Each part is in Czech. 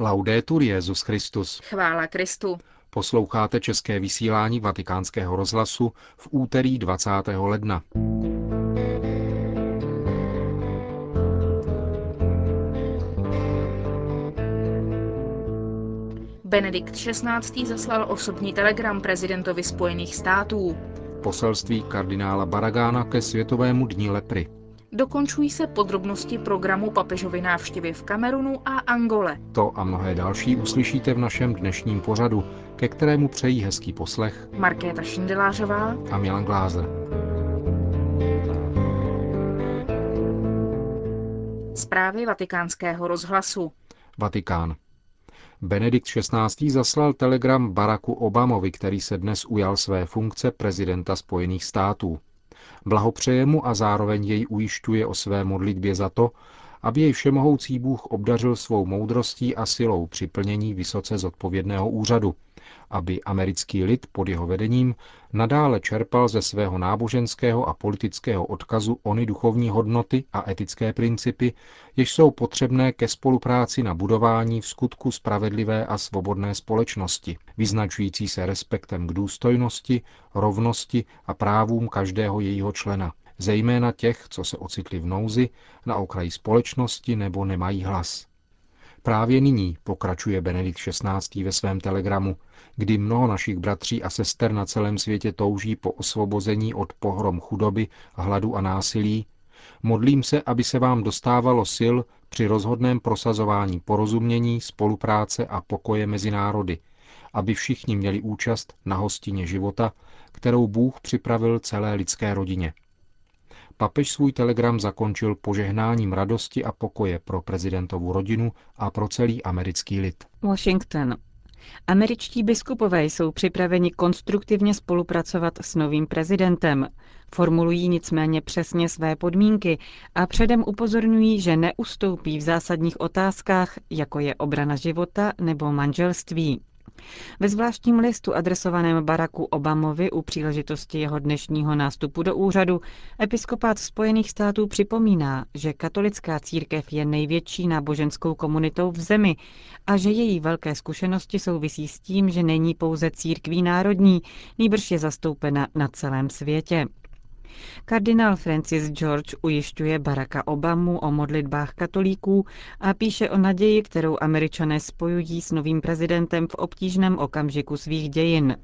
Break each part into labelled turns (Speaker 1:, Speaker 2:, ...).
Speaker 1: Laudetur Jezus Christus.
Speaker 2: Chvála Kristu.
Speaker 1: Posloucháte české vysílání Vatikánského rozhlasu v úterý 20. ledna.
Speaker 2: Benedikt XVI. zaslal osobní telegram prezidentovi Spojených států.
Speaker 1: Poselství kardinála Baragána ke Světovému dní lepry.
Speaker 2: Dokončují se podrobnosti programu papežovy návštěvy v Kamerunu a Angole.
Speaker 1: To a mnohé další uslyšíte v našem dnešním pořadu, ke kterému přejí hezký poslech
Speaker 2: Markéta Šindelářová
Speaker 1: a Milan Glázer.
Speaker 2: Zprávy vatikánského rozhlasu.
Speaker 1: Vatikán. Benedikt XVI. zaslal telegram Baracku Obamovi, který se dnes ujal své funkce prezidenta Spojených států. Blahopřeje mu a zároveň jej ujišťuje o své modlitbě za to, aby jej všemohoucí Bůh obdařil svou moudrostí a silou při plnění vysoce zodpovědného úřadu, aby americký lid pod jeho vedením nadále čerpal ze svého náboženského a politického odkazu ony duchovní hodnoty a etické principy, jež jsou potřebné ke spolupráci na budování v skutku spravedlivé a svobodné společnosti, vyznačující se respektem k důstojnosti, rovnosti a právům každého jejího člena, zejména těch, co se ocitli v nouzi, na okraji společnosti nebo nemají hlas. Právě nyní, pokračuje Benedikt XVI. ve svém telegramu, kdy mnoho našich bratří a sester na celém světě touží po osvobození od pohrom chudoby, hladu a násilí, modlím se, aby se vám dostávalo sil při rozhodném prosazování porozumění, spolupráce a pokoje mezi národy, aby všichni měli účast na hostině života, kterou Bůh připravil celé lidské rodině. Papež svůj telegram zakončil požehnáním radosti a pokoje pro prezidentovu rodinu a pro celý americký lid.
Speaker 3: Washington. Američtí biskupové jsou připraveni konstruktivně spolupracovat s novým prezidentem. Formulují nicméně přesně své podmínky a předem upozorňují, že neustoupí v zásadních otázkách, jako je obrana života nebo manželství. Ve zvláštním listu adresovaném Baracku Obamovi u příležitosti jeho dnešního nástupu do úřadu episkopát Spojených států připomíná, že katolická církev je největší náboženskou komunitou v zemi a že její velké zkušenosti souvisí s tím, že není pouze církví národní, nýbrž je zastoupena na celém světě. Kardinál Francis George ujišťuje Baracka Obamu o modlitbách katolíků a píše o naději, kterou američané spojují s novým prezidentem v obtížném okamžiku svých dějin.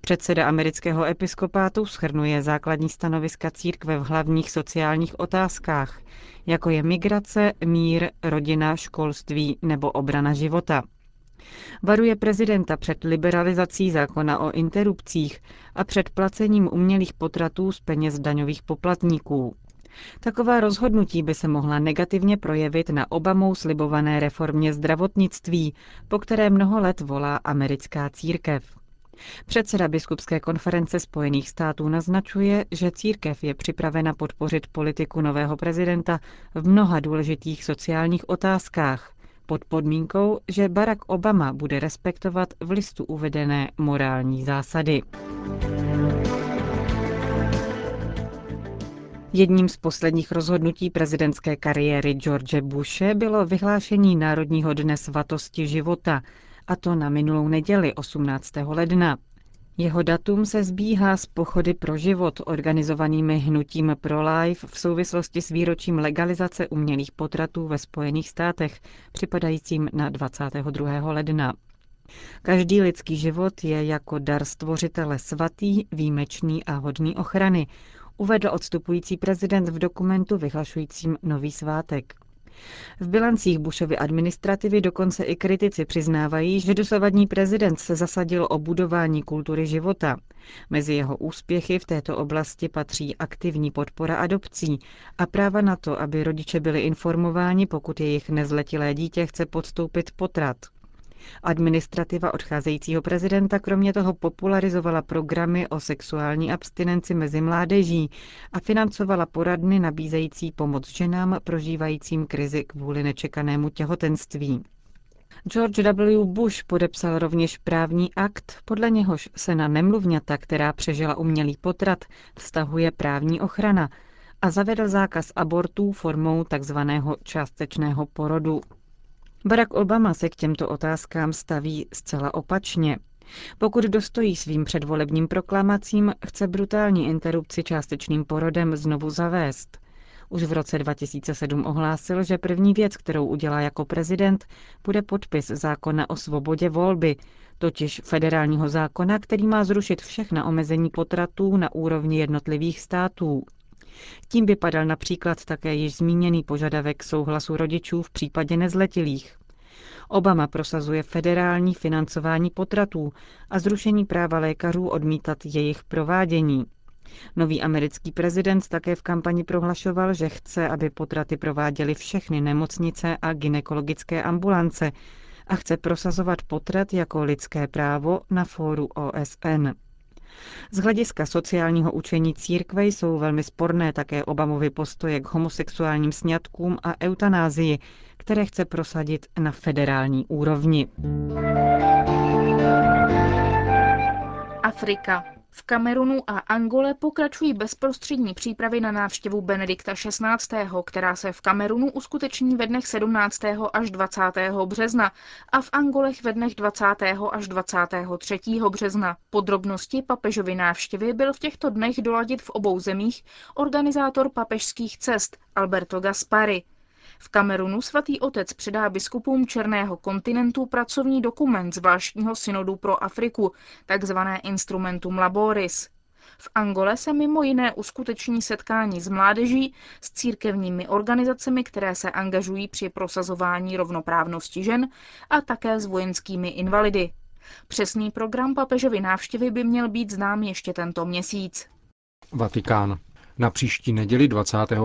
Speaker 3: Předseda amerického episkopátu schrnuje základní stanoviska církve v hlavních sociálních otázkách, jako je migrace, mír, rodina, školství nebo obrana života. Varuje prezidenta před liberalizací zákona o interrupcích a před placením umělých potratů z peněz daňových poplatníků. Taková rozhodnutí by se mohla negativně projevit na Obamou slibované reformě zdravotnictví, po které mnoho let volá americká církev. Předseda biskupské konference Spojených států naznačuje, že církev je připravena podpořit politiku nového prezidenta v mnoha důležitých sociálních otázkách, pod podmínkou, že Barack Obama bude respektovat v listu uvedené morální zásady. Jedním z posledních rozhodnutí prezidentské kariéry George Bushe bylo vyhlášení Národního dne svatosti života, a to na minulou neděli 18. ledna. Jeho datum se zbíhá s pochody pro život organizovanými hnutím Pro-Life v souvislosti s výročím legalizace umělých potratů ve Spojených státech, připadajícím na 22. ledna. Každý lidský život je jako dar stvořitele svatý, výjimečný a hodný ochrany, uvedl odstupující prezident v dokumentu vyhlašujícím nový svátek. V bilancích Bushovy administrativy dokonce i kritici přiznávají, že dosavadní prezident se zasadil o budování kultury života. Mezi jeho úspěchy v této oblasti patří aktivní podpora adopcí a práva na to, aby rodiče byli informováni, pokud jejich nezletilé dítě chce podstoupit potrat. Administrativa odcházejícího prezidenta kromě toho popularizovala programy o sexuální abstinenci mezi mládeží a financovala poradny nabízející pomoc ženám prožívajícím krizi kvůli nečekanému těhotenství. George W. Bush podepsal rovněž právní akt, podle něhož se na nemluvňata, která přežila umělý potrat, vztahuje právní ochrana a zavedl zákaz abortů formou tzv. částečného porodu. Barack Obama se k těmto otázkám staví zcela opačně. Pokud dostojí svým předvolebním proklamacím, chce brutální interrupci částečným porodem znovu zavést. Už v roce 2007 ohlásil, že první věc, kterou udělá jako prezident, bude podpis zákona o svobodě volby, totiž federálního zákona, který má zrušit všechna omezení potratů na úrovni jednotlivých států. Tím by padal například také již zmíněný požadavek souhlasu rodičů v případě nezletilých. Obama prosazuje federální financování potratů a zrušení práva lékařů odmítat jejich provádění. Nový americký prezident také v kampani prohlašoval, že chce, aby potraty prováděly všechny nemocnice a ginekologické ambulance a chce prosazovat potrat jako lidské právo na fóru OSN. Z hlediska sociálního učení církve jsou velmi sporné také Obamovy postoje k homosexuálním sňatkům a eutanázii, které chce prosadit na federální úrovni.
Speaker 2: Afrika. V Kamerunu a Angole pokračují bezprostřední přípravy na návštěvu Benedikta XVI., která se v Kamerunu uskuteční ve dnech 17. až 20. března a v Angolech ve dnech 20. až 23. března. Podrobnosti papežovy návštěvy byl v těchto dnech doladit v obou zemích organizátor papežských cest Alberto Gaspari. V Kamerunu svatý otec předá biskupům Černého kontinentu pracovní dokument zvláštního synodu pro Afriku, takzvané Instrumentum Laboris. V Angole se mimo jiné uskuteční setkání s mládeží, s církevními organizacemi, které se angažují při prosazování rovnoprávnosti žen a také s vojenskými invalidy. Přesný program papežovy návštěvy by měl být znám ještě tento měsíc.
Speaker 1: Vatikán. Na příští neděli 25.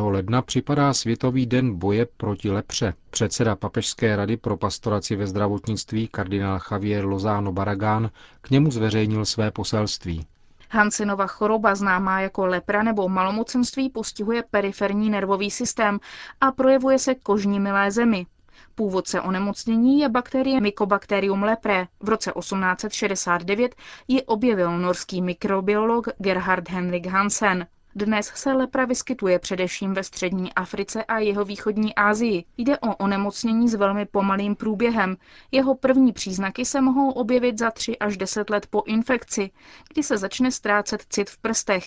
Speaker 1: ledna připadá Světový den boje proti lepře. Předseda Papežské rady pro pastoraci ve zdravotnictví kardinál Javier Lozano Baragán k němu zveřejnil své poselství.
Speaker 2: Hansenova choroba, známá jako lepra nebo malomocenství, postihuje periferní nervový systém a projevuje se kožními lézemi. Původce onemocnění je bakterie Mycobacterium leprae. V roce 1869 ji objevil norský mikrobiolog Gerhard Henrik Hansen. Dnes se lepra vyskytuje především ve střední Africe a jeho východní Asii. Jde o onemocnění s velmi pomalým průběhem. Jeho první příznaky se mohou objevit za 3 až 10 let po infekci, kdy se začne ztrácet cit v prstech.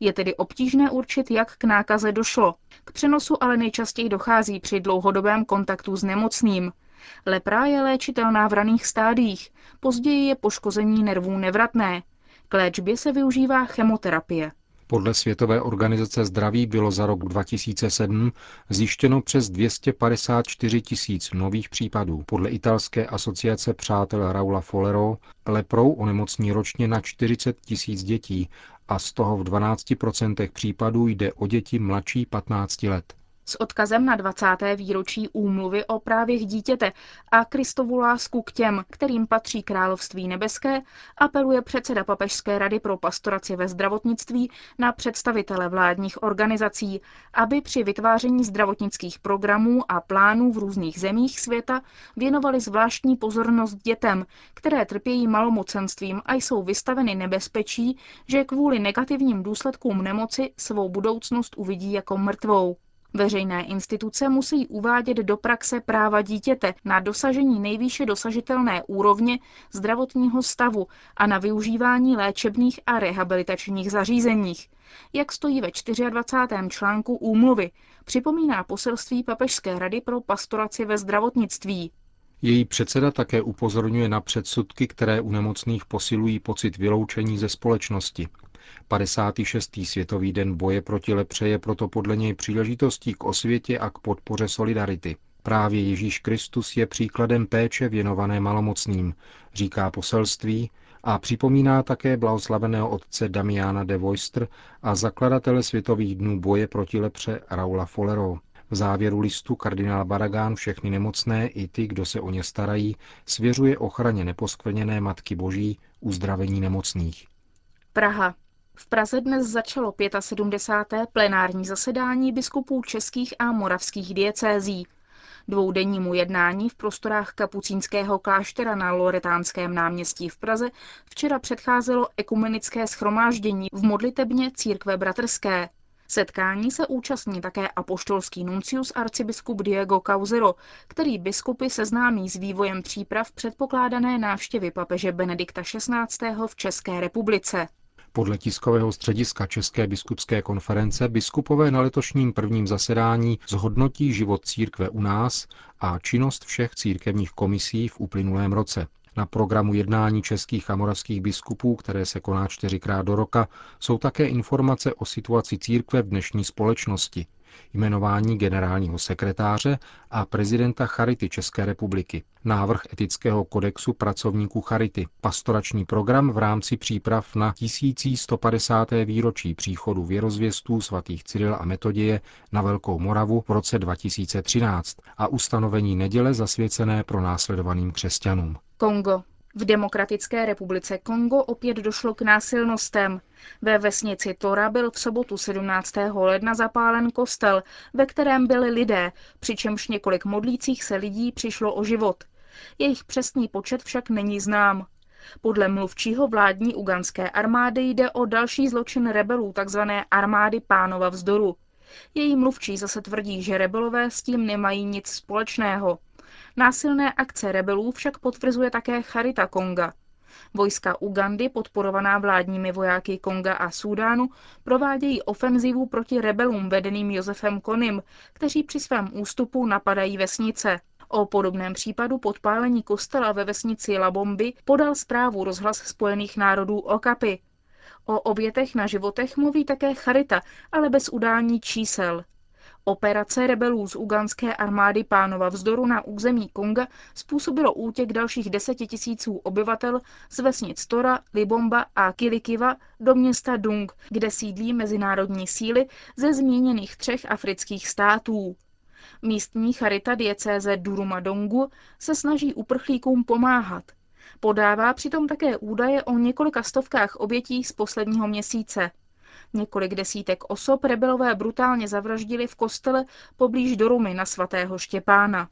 Speaker 2: Je tedy obtížné určit, jak k nákaze došlo. K přenosu ale nejčastěji dochází při dlouhodobém kontaktu s nemocným. Lepra je léčitelná v raných stádiích, později je poškození nervů nevratné. K léčbě se využívá chemoterapie.
Speaker 1: Podle Světové organizace zdraví bylo za rok 2007 zjištěno přes 254 tisíc nových případů. Podle italské asociace přátel Raula Folero leprou onemocní ročně na 40 tisíc dětí a z toho v 12% případů jde o děti mladší 15 let
Speaker 2: s odkazem na 20. výročí úmluvy o právech dítěte a Kristovu lásku k těm, kterým patří království nebeské, apeluje předseda Papežské rady pro pastoraci ve zdravotnictví na představitele vládních organizací, aby při vytváření zdravotnických programů a plánů v různých zemích světa věnovali zvláštní pozornost dětem, které trpějí malomocenstvím a jsou vystaveny nebezpečí, že kvůli negativním důsledkům nemoci svou budoucnost uvidí jako mrtvou. Veřejné instituce musí uvádět do praxe práva dítěte na dosažení nejvýše dosažitelné úrovně zdravotního stavu a na využívání léčebných a rehabilitačních zařízeních. Jak stojí ve 24. článku úmluvy, připomíná poselství Papežské rady pro pastoraci ve zdravotnictví.
Speaker 1: Její předseda také upozorňuje na předsudky, které u nemocných posilují pocit vyloučení ze společnosti. 56. světový den boje proti lepře je proto podle něj příležitostí k osvětě a k podpoře solidarity. Právě Ježíš Kristus je příkladem péče věnované malomocným, říká poselství a připomíná také blahoslaveného otce Damiana de Voistr a zakladatele Světových dnů boje proti lepře Raula Folero. V závěru listu kardinál Baragán všechny nemocné i ty, kdo se o ně starají, svěřuje ochraně neposkvrněné Matky Boží, uzdravení nemocných.
Speaker 2: Praha. V Praze dnes začalo 75. plenární zasedání biskupů českých a moravských diecézí. Dvoudennímu jednání v prostorách kapucínského kláštera na Loretánském náměstí v Praze včera předcházelo ekumenické schromáždění v modlitebně církve bratrské. Setkání se účastní také apoštolský nuncius arcibiskup Diego Cauzero, který biskupy seznámí s vývojem příprav předpokládané návštěvy papeže Benedikta XVI. v České republice.
Speaker 1: Podle tiskového střediska České biskupské konference biskupové na letošním prvním zasedání zhodnotí život církve u nás a činnost všech církevních komisí v uplynulém roce. Na programu jednání českých a moravských biskupů, které se koná čtyřikrát do roka, jsou také informace o situaci církve v dnešní společnosti, jmenování generálního sekretáře a prezidenta Charity České republiky, návrh etického kodexu pracovníků Charity, pastorační program v rámci příprav na 1150. výročí příchodu věrozvěstů svatých Cyril a Metoděje na Velkou Moravu v roce 2013 a ustanovení neděle zasvěcené pro následovaným křesťanům.
Speaker 2: Kongo. V Demokratické republice Kongo opět došlo k násilnostem. Ve vesnici Tora byl v sobotu 17. ledna zapálen kostel, ve kterém byli lidé, přičemž několik modlících se lidí přišlo o život. Jejich přesný počet však není znám. Podle mluvčího vládní uganské armády jde o další zločin rebelů tzv. armády pánova vzdoru. Její mluvčí zase tvrdí, že rebelové s tím nemají nic společného. Násilné akce rebelů však potvrzuje také Charita Konga. Vojska Ugandy, podporovaná vládními vojáky Konga a Súdánu, provádějí ofenzivu proti rebelům vedeným Josefem Konim, kteří při svém ústupu napadají vesnice. O podobném případu podpálení kostela ve vesnici Labomby podal zprávu rozhlas Spojených národů Okapy. O obětech na životech mluví také Charita, ale bez udání čísel. Operace rebelů z uganské armády pánova vzdoru na území Konga způsobilo útěk dalších deseti tisíců obyvatel z vesnic Tora, Libomba a Kilikiva do města Dung, kde sídlí mezinárodní síly ze zmíněných třech afrických států. Místní charita diecéze Duruma Dongu se snaží uprchlíkům pomáhat. Podává přitom také údaje o několika stovkách obětí z posledního měsíce. Několik desítek osob rebelové brutálně zavraždili v kostele poblíž Dorumy na svatého Štěpána.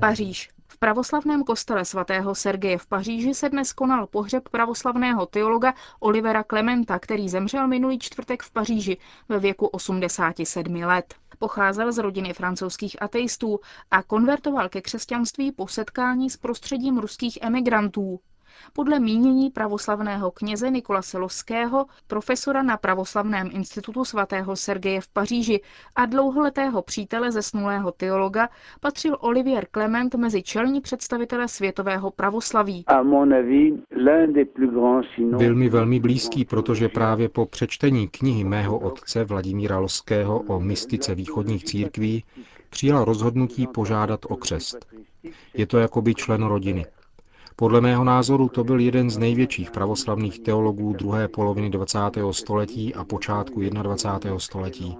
Speaker 2: Paříž. V pravoslavném kostele svatého Sergeje v Paříži se dnes konal pohřeb pravoslavného teologa Olivera Clementa, který zemřel minulý čtvrtek v Paříži ve věku 87 let. Pocházel z rodiny francouzských ateistů a konvertoval ke křesťanství po setkání s prostředím ruských emigrantů. Podle mínění pravoslavného kněze Nikola Selovského, profesora na pravoslavném institutu svatého Sergeje v Paříži a dlouholetého přítele zesnulého teologa, patřil Olivier Clement mezi čelní představitele světového pravoslaví.
Speaker 1: Byl mi velmi blízký, protože právě po přečtení knihy mého otce Vladimíra Loského o mystice východních církví přijal rozhodnutí požádat o křest. Je to jako by člen rodiny. Podle mého názoru to byl jeden z největších pravoslavných teologů druhé poloviny 20. století a počátku 21. století.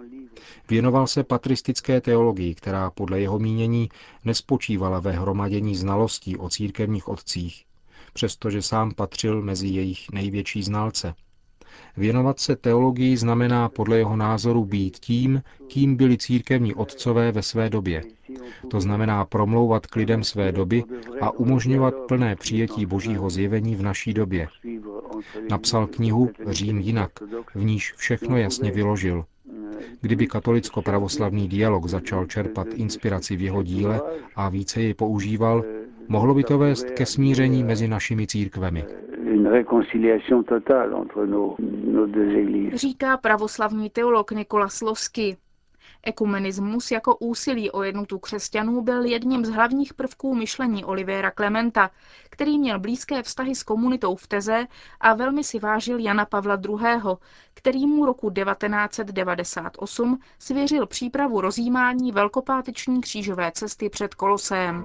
Speaker 1: Věnoval se patristické teologii, která podle jeho mínění nespočívala ve hromadění znalostí o církevních otcích, přestože sám patřil mezi jejich největší znalce. Věnovat se teologii znamená podle jeho názoru být tím, kým byli církevní otcové ve své době. To znamená promlouvat k lidem své doby a umožňovat plné přijetí božího zjevení v naší době. Napsal knihu Řím jinak, v níž všechno jasně vyložil. Kdyby katolicko-pravoslavný dialog začal čerpat inspiraci v jeho díle a více ji používal, mohlo by to vést ke smíření mezi našimi církvemi
Speaker 2: říká pravoslavní teolog Nikola Slovsky. Ekumenismus jako úsilí o jednotu křesťanů byl jedním z hlavních prvků myšlení Olivera Klementa, který měl blízké vztahy s komunitou v Teze a velmi si vážil Jana Pavla II., který mu roku 1998 svěřil přípravu rozjímání velkopáteční křížové cesty před Kolosem.